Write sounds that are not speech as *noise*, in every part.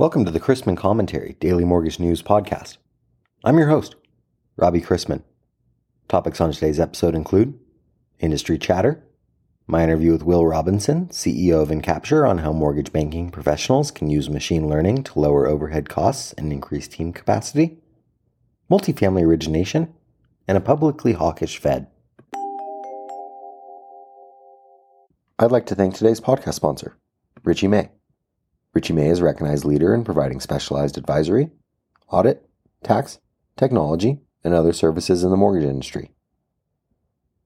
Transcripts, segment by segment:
Welcome to the Chrisman Commentary Daily Mortgage News Podcast. I'm your host, Robbie Chrisman. Topics on today's episode include industry chatter, my interview with Will Robinson, CEO of Encapture, on how mortgage banking professionals can use machine learning to lower overhead costs and increase team capacity, multifamily origination, and a publicly hawkish Fed. I'd like to thank today's podcast sponsor, Richey May. Richey May is a recognized leader in providing specialized advisory, audit, tax, technology, and other services in the mortgage industry.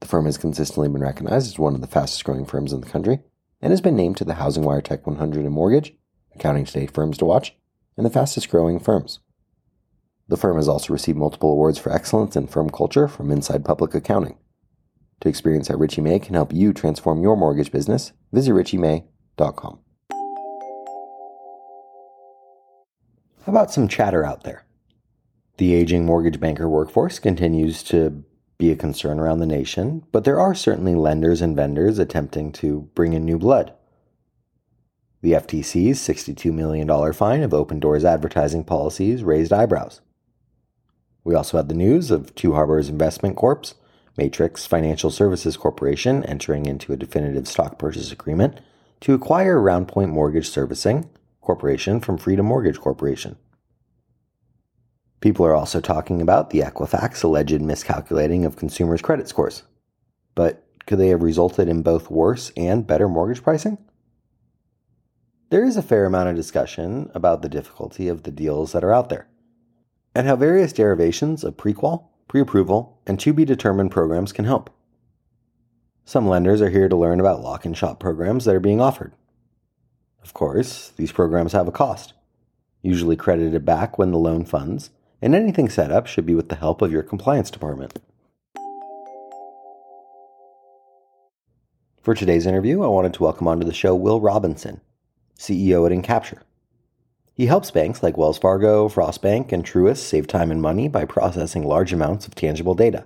The firm has consistently been recognized as one of the fastest growing firms in the country and has been named to the Housing Wire Tech 100 in mortgage, accounting today firms to watch, and the fastest growing firms. The firm has also received multiple awards for excellence in firm culture from Inside Public Accounting. To experience how Richey May can help you transform your mortgage business, visit richeymay.com. How about some chatter out there? The aging mortgage banker workforce continues to be a concern around the nation, but there are certainly lenders and vendors attempting to bring in new blood. The FTC's $62 million fine of Opendoor's advertising policies raised eyebrows. We also had the news of Two Harbors Investment Corp's Matrix Financial Services Corporation entering into a definitive stock purchase agreement to acquire RoundPoint Mortgage Servicing Corporation from Freedom Mortgage Corporation. People are also talking about the Equifax alleged miscalculating of consumers' credit scores. But could they have resulted in both worse and better mortgage pricing? There is a fair amount of discussion about the difficulty of the deals that are out there, and how various derivations of prequal, pre approval, and to be determined programs can help. Some lenders are here to learn about lock and shop programs that are being offered. Of course, these programs have a cost, usually credited back when the loan funds, and anything set up should be with the help of your compliance department. For today's interview, I wanted to welcome onto the show Will Robinson, CEO at Encapture. He helps banks like Wells Fargo, Frost Bank, and Truist save time and money by processing large amounts of tangible data.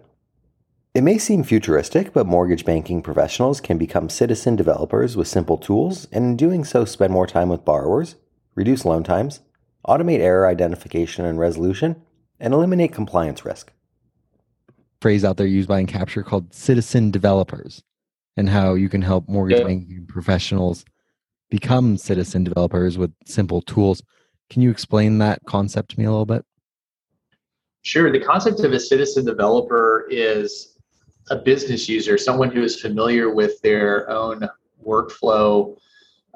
It may seem futuristic, but mortgage banking professionals can become citizen developers with simple tools, and in doing so, spend more time with borrowers, reduce loan times, automate error identification and resolution, and eliminate compliance risk. Phrase out there used by Encapture called citizen developers, and how you can help mortgage yeah. banking professionals become citizen developers with simple tools. Can you explain that concept to me a little bit? Sure. The concept of a citizen developer is a business user, someone who is familiar with their own workflow,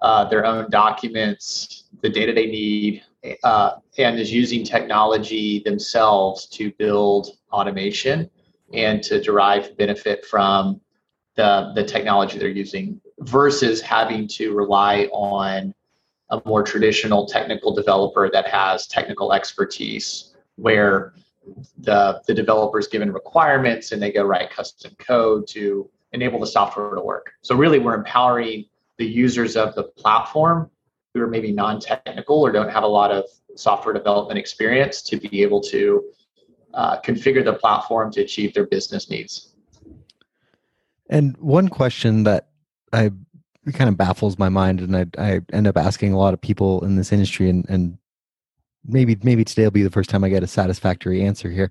uh, their own documents, the data they need, uh, and is using technology themselves to build automation and to derive benefit from the, the technology they're using versus having to rely on a more traditional technical developer that has technical expertise where the the developers given requirements and they go write custom code to enable the software to work. So really we're empowering the users of the platform who are maybe non-technical or don't have a lot of software development experience to be able to uh, configure the platform to achieve their business needs. And one question that I kind of baffles my mind, and I, I end up asking a lot of people in this industry, and, and maybe maybe today will be the first time I get a satisfactory answer here.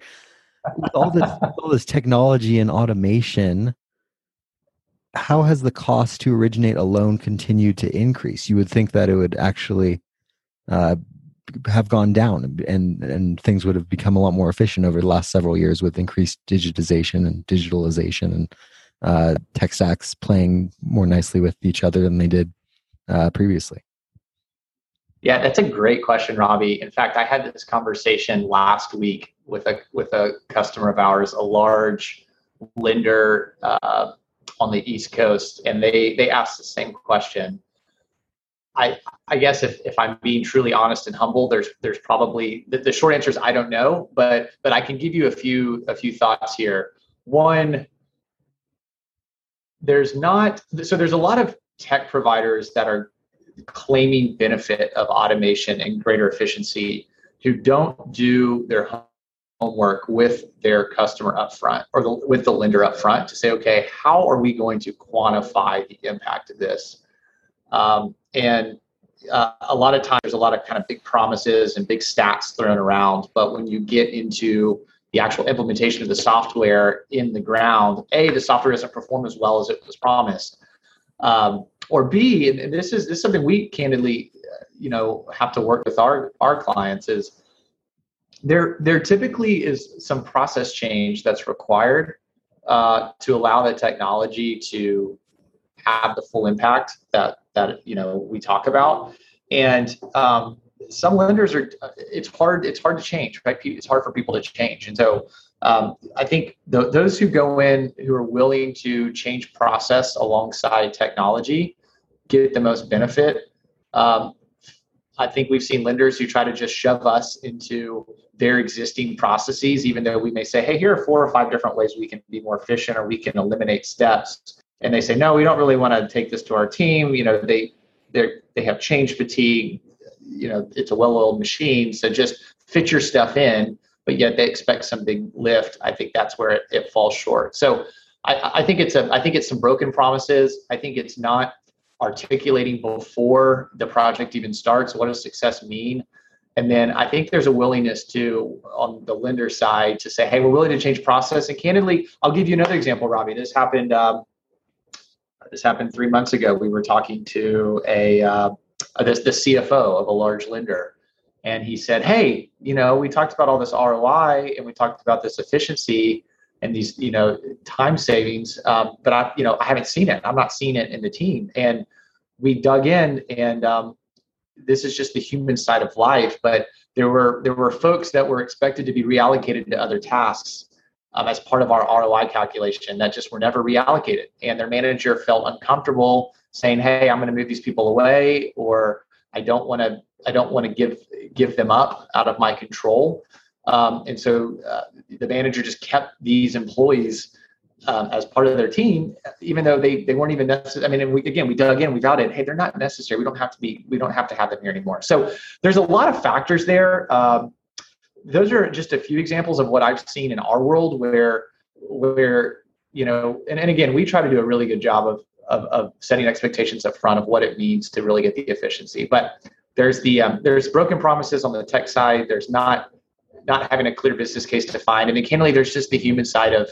With all this all this technology and automation, how has the cost to originate a loan continued to increase? You would think that it would actually uh, have gone down, and and things would have become a lot more efficient over the last several years with increased digitization and digitalization and uh, tech stacks playing more nicely with each other than they did uh, previously. Yeah, that's a great question, Robbie. In fact, I had this conversation last week with a with a customer of ours, a large lender uh, on the East Coast, and they they asked the same question. I I guess if, if I'm being truly honest and humble, there's there's probably the, the short answer is I don't know, but but I can give you a few a few thoughts here. One, there's not so there's a lot of tech providers that are claiming benefit of automation and greater efficiency who don't do their homework with their customer upfront or the, with the lender upfront to say, okay, how are we going to quantify the impact of this? Um, and uh, a lot of times there's a lot of kind of big promises and big stats thrown around, but when you get into the actual implementation of the software in the ground, a the software doesn't perform as well as it was promised, um, or b and, and this is this is something we candidly, uh, you know, have to work with our our clients is there there typically is some process change that's required uh, to allow the technology to have the full impact that that you know we talk about. And um, some lenders are it's hard it's hard to change right? It's hard for people to change. And so um, i think the, those who go in who are willing to change process alongside technology get the most benefit. Um, i think we've seen lenders who try to just shove us into their existing processes even though we may say hey here are four or five different ways we can be more efficient or we can eliminate steps. And they say no we don't really want to take this to our team. You know they they they have change fatigue. You know it's a well-oiled machine so just fit your stuff in but yet they expect some big lift. I think that's where it, it falls short. So I, I think it's a i think it's some broken promises. I think it's not articulating before the project even starts what does success mean and then I think there's a willingness to, on the lender side, to say, hey, we're willing to change process. And candidly, I'll give you another example, Robbie. This happened. Um, this happened three months ago. We were talking to a uh, the, the CFO of a large lender, and he said, "Hey, you know, we talked about all this ROI and we talked about this efficiency and these, you know, time savings, um, but I, you know, I haven't seen it. I'm not seeing it in the team." And we dug in, and um, this is just the human side of life. But there were there were folks that were expected to be reallocated to other tasks um, as part of our ROI calculation that just were never reallocated. And their manager felt uncomfortable saying, "Hey, I'm going to move these people away," or "I don't want to I don't want to give give them up out of my control." Um, and so uh, the manager just kept these employees um, as part of their team, even though they, they weren't even necessary. I mean, we, again, we dug in, we it. Hey, they're not necessary. We don't have to be, we don't have to have them here anymore. So there's a lot of factors there. Um, those are just a few examples of what I've seen in our world where, where, you know, and, and again, we try to do a really good job of, of, of setting expectations up front of what it means to really get the efficiency. But there's the, um, there's broken promises on the tech side. There's not, not having a clear business case defined. And then candidly, there's just the human side of,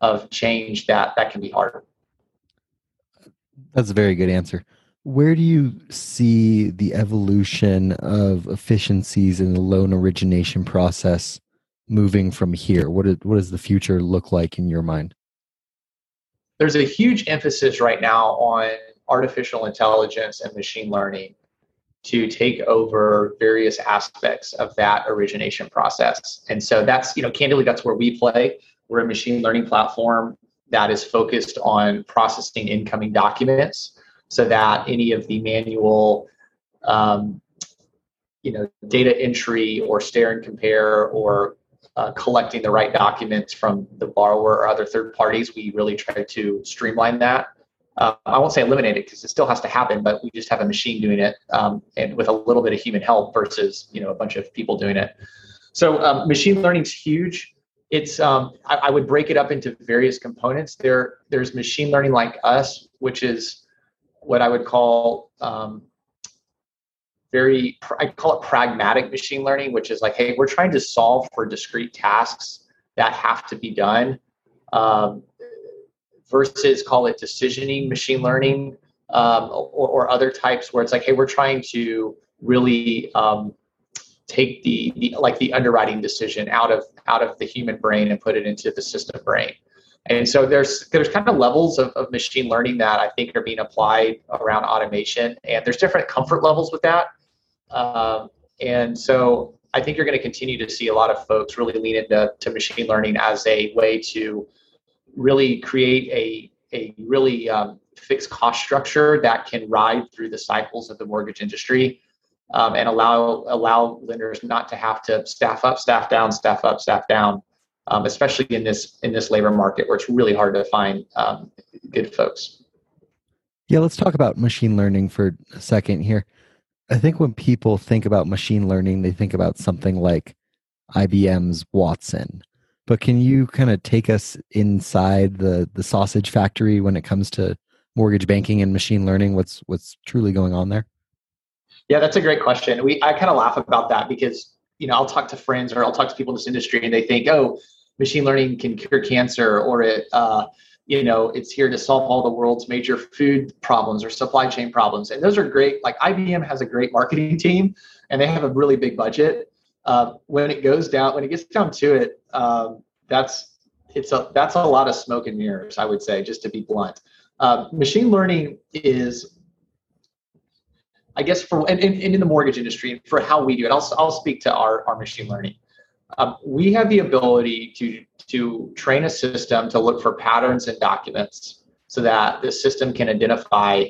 of change that that can be hard. That's a very good answer. Where do you see the evolution of efficiencies in the loan origination process moving from here? What, is, what does the future look like in your mind? There's a huge emphasis right now on artificial intelligence and machine learning to take over various aspects of that origination process. And so that's, you know, candidly, that's where we play. We're a machine learning platform that is focused on processing incoming documents so that any of the manual um, you know data entry or stare and compare or uh, collecting the right documents from the borrower or other third parties we really try to streamline that uh, i won't say eliminate it because it still has to happen but we just have a machine doing it um, and with a little bit of human help versus you know a bunch of people doing it. So um, machine learning is huge. It's um, I, I, would break it up into various components. There there's machine learning like us which is what i would call um, very i call it pragmatic machine learning which is like hey we're trying to solve for discrete tasks that have to be done. Um, versus call it decisioning machine learning um, or, or, other types where it's like hey we're trying to really um, take the, the like the underwriting decision out of out of the human brain and put it into the system brain. And so there's there's kind of levels of, of machine learning that i think are being applied around automation and there's different comfort levels with that. Um, and so i think you're going to continue to see a lot of folks really lean into to machine learning as a way to really create a a really um, fixed cost structure that can ride through the cycles of the mortgage industry um, and allow allow lenders not to have to staff up, staff down, staff up, staff down, um, especially in this in this labor market where it's really hard to find um, good folks. Yeah, let's talk about machine learning for a second here. I think when people think about machine learning, they think about something like IBM's Watson. But can you kind of take us inside the the sausage factory when it comes to mortgage banking and machine learning? What's what's truly going on there? Yeah, that's a great question. We I kind of laugh about that because you know I'll talk to friends or I'll talk to people in this industry and they think, oh, machine learning can cure cancer or it uh, you know it's here to solve all the world's major food problems or supply chain problems and those are great like ibm has a great marketing *laughs* team and they have a really big budget uh, when it goes down when it gets down to it um, that's it's a that's a lot of smoke and mirrors i would say just to be blunt uh, machine learning is I guess for and, and, in the mortgage industry for how we do it, I'll, I'll speak to our, our machine learning. Um, we have the ability to to train a system to look for patterns in documents so that the system can identify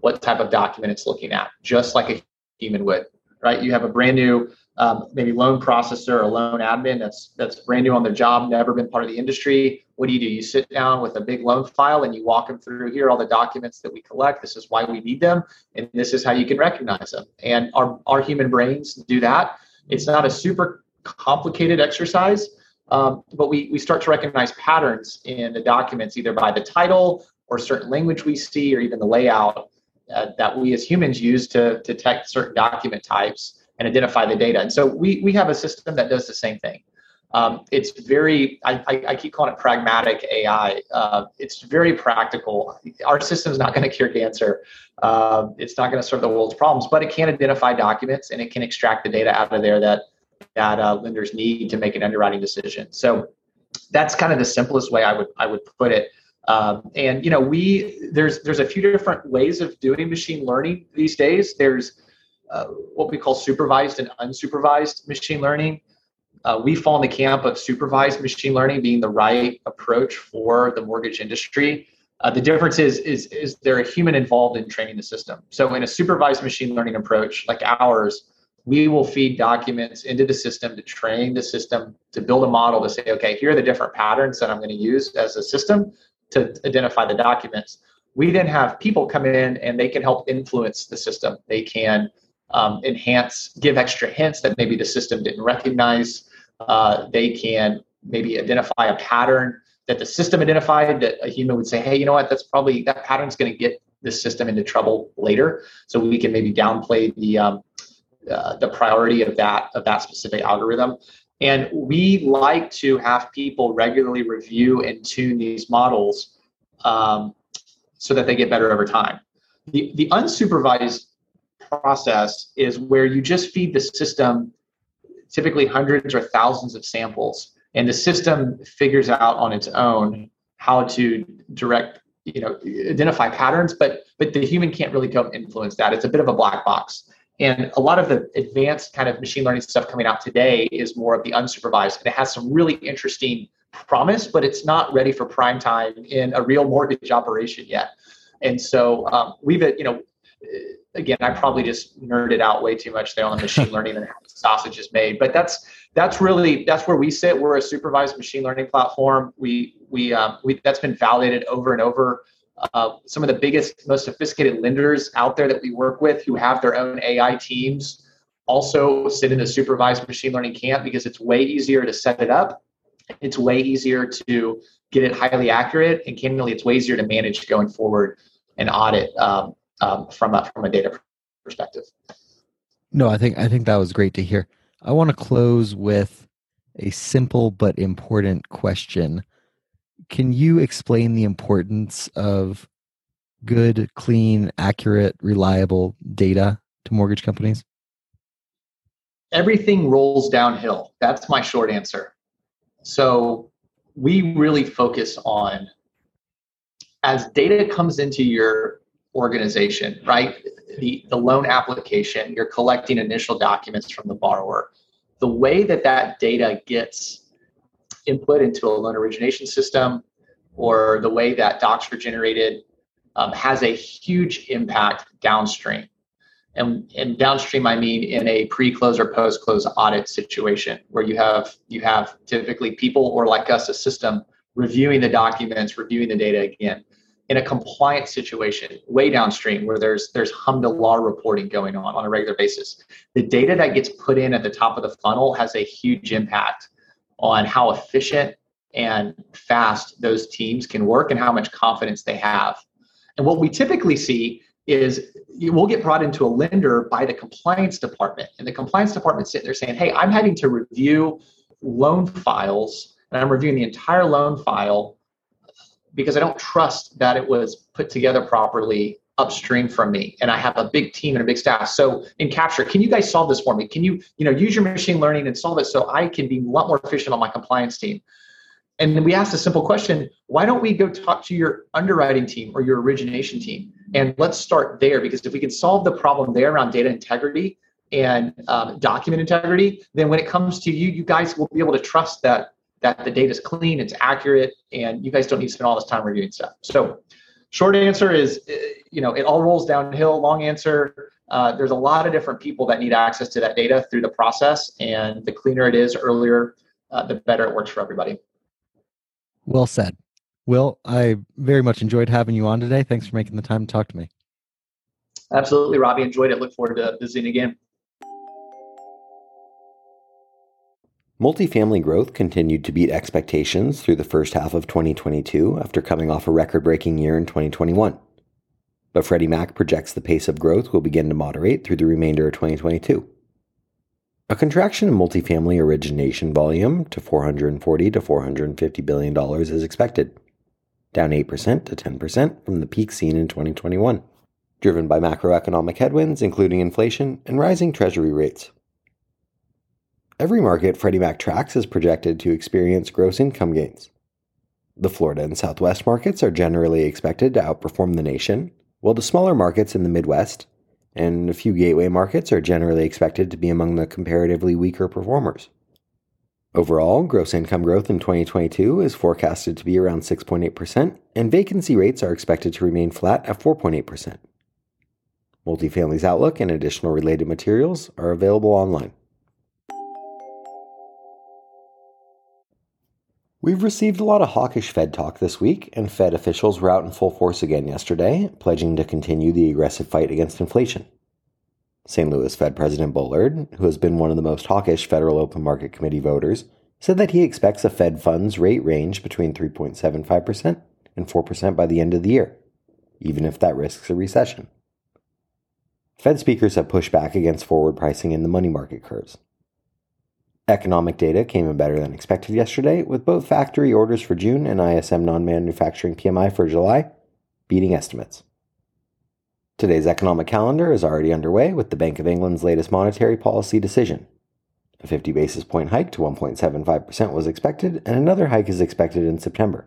what type of document it's looking at, just like a human would. Right? You have a brand new um, maybe loan processor or loan admin that's that's brand new on their job, never been part of the industry. What do you do? You sit down with a big loan file and you walk them through here all the documents that we collect. This is why we need them, and this is how you can recognize them. And our our human brains do that. It's not a super complicated exercise, um, but we we start to recognize patterns in the documents either by the title or certain language we see or even the layout uh, that we as humans use to, to detect certain document types and identify the data. And so we, we have a system that does the same thing. Um, it's very, I, I, I, keep calling it pragmatic AI. Uh, it's very practical. Our system is not going to cure cancer. Uh, it's not going to solve the world's problems, but it can identify documents and it can extract the data out of there that, that uh, lenders need to make an underwriting decision. So that's kind of the simplest way I would, I would put it. Um, and you know, we there's there's a few different ways of doing machine learning these days. There's uh, what we call supervised and unsupervised machine learning. Uh, we fall in the camp of supervised machine learning being the right approach for the mortgage industry. Uh, the difference is, is, is there a human involved in training the system? So in a supervised machine learning approach like ours, we will feed documents into the system to train the system to build a model to say, okay, here are the different patterns that I'm going to use as a system to identify the documents. We then have people come in and they can help influence the system. They can um, enhance, give extra hints that maybe the system didn't recognize. Uh, they can maybe identify a pattern that the system identified that a human would say, hey, you know what, that's probably that pattern's going to get the system into trouble later. So we can maybe downplay the um, uh, the priority of that of that specific algorithm. And we like to have people regularly review and tune these models um, so that they get better over time. The, the unsupervised process is where you just feed the system typically hundreds or thousands of samples and the system figures out on its own how to direct you know identify patterns but but the human can't really go influence that. It's a bit of a black box. And a lot of the advanced kind of machine learning stuff coming out today is more of the unsupervised and it has some really interesting promise but it's not ready for prime time in a real mortgage operation yet. And so um, we've you know again, I probably just nerded out way too much there on the machine *laughs* learning and how the sausage is made. But that's that's really that's where we sit. We're a supervised machine learning platform. We we um, we that's been validated over and over. Uh, some of the biggest, most sophisticated lenders out there that we work with, who have their own AI teams, also sit in the supervised machine learning camp because it's way easier to set it up. It's way easier to get it highly accurate, and candidly, it's way easier to manage going forward and audit. Um, um, from a from a data perspective. No, I think I think that was great to hear. I want to close with a simple but important question. Can you explain the importance of good, clean, accurate, reliable data to mortgage companies? Everything rolls downhill. That's my short answer. So we really focus on as data comes into your organization, right? The, the loan application, you're collecting initial documents from the borrower. The way that that data gets input into a loan origination system or the way that docs are generated um, has a huge impact downstream. And, and downstream, I mean in a pre-close or post-close audit situation where you have you have typically people or like us a system reviewing the documents, reviewing the data again in a compliance situation way downstream where there's there's law reporting going on on a regular basis the data that gets put in at the top of the funnel has a huge impact on how efficient and fast those teams can work and how much confidence they have and what we typically see is we'll get brought into a lender by the compliance department. And the compliance department sitting there saying, hey, I'm having to review loan files and I'm reviewing the entire loan file because I don't trust that it was put together properly upstream from me. And i have a big team and a big staff. So Encapture can you guys solve this for me? Can you you know use your machine learning and solve it so i can be a lot more efficient on my compliance team? And then we asked a simple question why don't we go talk to your underwriting team or your origination team? And let's start there because if we can solve the problem there around data integrity and um, document integrity then when it comes to you you guys will be able to trust that that the data is clean it's accurate and you guys don't need to spend all this time reviewing stuff. So short answer is you know it all rolls downhill. Long answer uh, there's a lot of different people that need access to that data through the process and the cleaner it is earlier uh, the better it works for everybody. Well said. Will i very much enjoyed having you on today. Thanks for making the time to talk to me. Absolutely robbie. Enjoyed it. Look forward to visiting again Multifamily growth continued to beat expectations through the first half of 2022 after coming off a record breaking year in 2021. But Freddie Mac projects the pace of growth will begin to moderate through the remainder of 2022. A contraction in multifamily origination volume to 440 to 450 billion dollars is expected, down 8% to 10% from the peak seen in 2021, driven by macroeconomic headwinds including inflation and rising treasury rates. Every market Freddie Mac tracks is projected to experience gross income gains. The Florida and Southwest markets are generally expected to outperform the nation, while the smaller markets in the Midwest and a few gateway markets are generally expected to be among the comparatively weaker performers. Overall, gross income growth in 2022 is forecasted to be around 6.8%, and vacancy rates are expected to remain flat at 4.8%. Multifamily's outlook and additional related materials are available online. We've received a lot of hawkish Fed talk this week, and Fed officials were out in full force again yesterday, pledging to continue the aggressive fight against inflation. St. Louis Fed President Bullard, who has been one of the most hawkish Federal Open Market Committee voters, said that he expects a Fed funds rate range between 3.75% and 4% by the end of the year, even if that risks a recession. Fed speakers have pushed back against forward pricing in the money market curves. Economic data came in better than expected yesterday, with both factory orders for June and ISM non manufacturing PMI for July beating estimates. Today's economic calendar is already underway with the Bank of England's latest monetary policy decision. A 50 basis point hike to 1.75% was expected, and another hike is expected in September.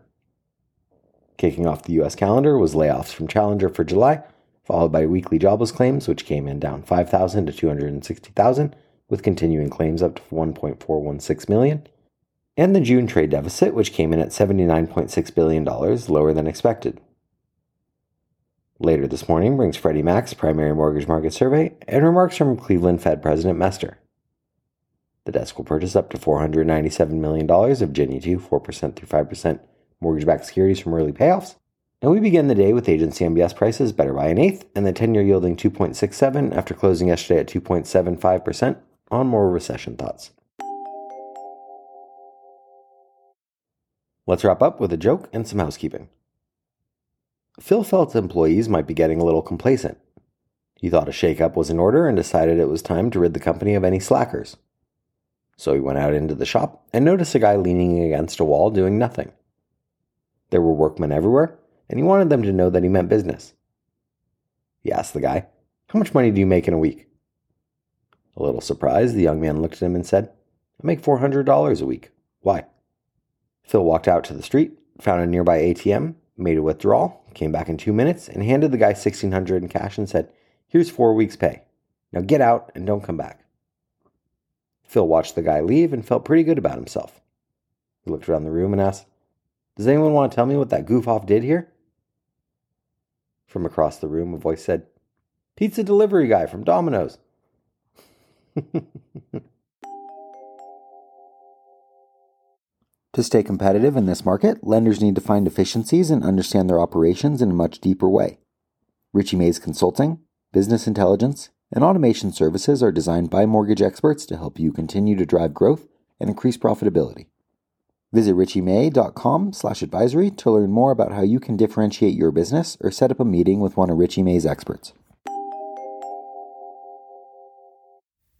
Kicking off the US calendar was layoffs from Challenger for July, followed by weekly jobless claims, which came in down 5,000 to 260,000 with continuing claims up to 1.416 million, and the June trade deficit, which came in at $79.6 billion, lower than expected. Later this morning brings Freddie Mac's primary mortgage market survey and remarks from Cleveland Fed President Mester. The desk will purchase up to $497 million of Ginnie 2 4% through 5% mortgage backed securities from early payoffs. And we begin the day with agency MBS prices better by an eighth and the 10 year yielding 2.67 after closing yesterday at 2.75%, on more recession thoughts. Let's wrap up with a joke and some housekeeping. Phil felt employees might be getting a little complacent. He thought a shakeup was in order and decided it was time to rid the company of any slackers. So he went out into the shop and noticed a guy leaning against a wall doing nothing. There were workmen everywhere, and he wanted them to know that he meant business. He asked the guy, How much money do you make in a week? A little surprised, the young man looked at him and said, I make $400 a week. Why? Phil walked out to the street, found a nearby ATM, made a withdrawal, came back in two minutes, and handed the guy 1600 in cash and said, Here's four weeks' pay. Now get out and don't come back. Phil watched the guy leave and felt pretty good about himself. He looked around the room and asked, Does anyone want to tell me what that goof off did here? From across the room, a voice said, Pizza delivery guy from Domino's. *laughs* to stay competitive in this market, lenders need to find efficiencies and understand their operations in a much deeper way. Richey May's Consulting, business intelligence, and automation services are designed by mortgage experts to help you continue to drive growth and increase profitability. Visit richeymay.com slash advisory to learn more about how you can differentiate your business or set up a meeting with one of Richey May's experts.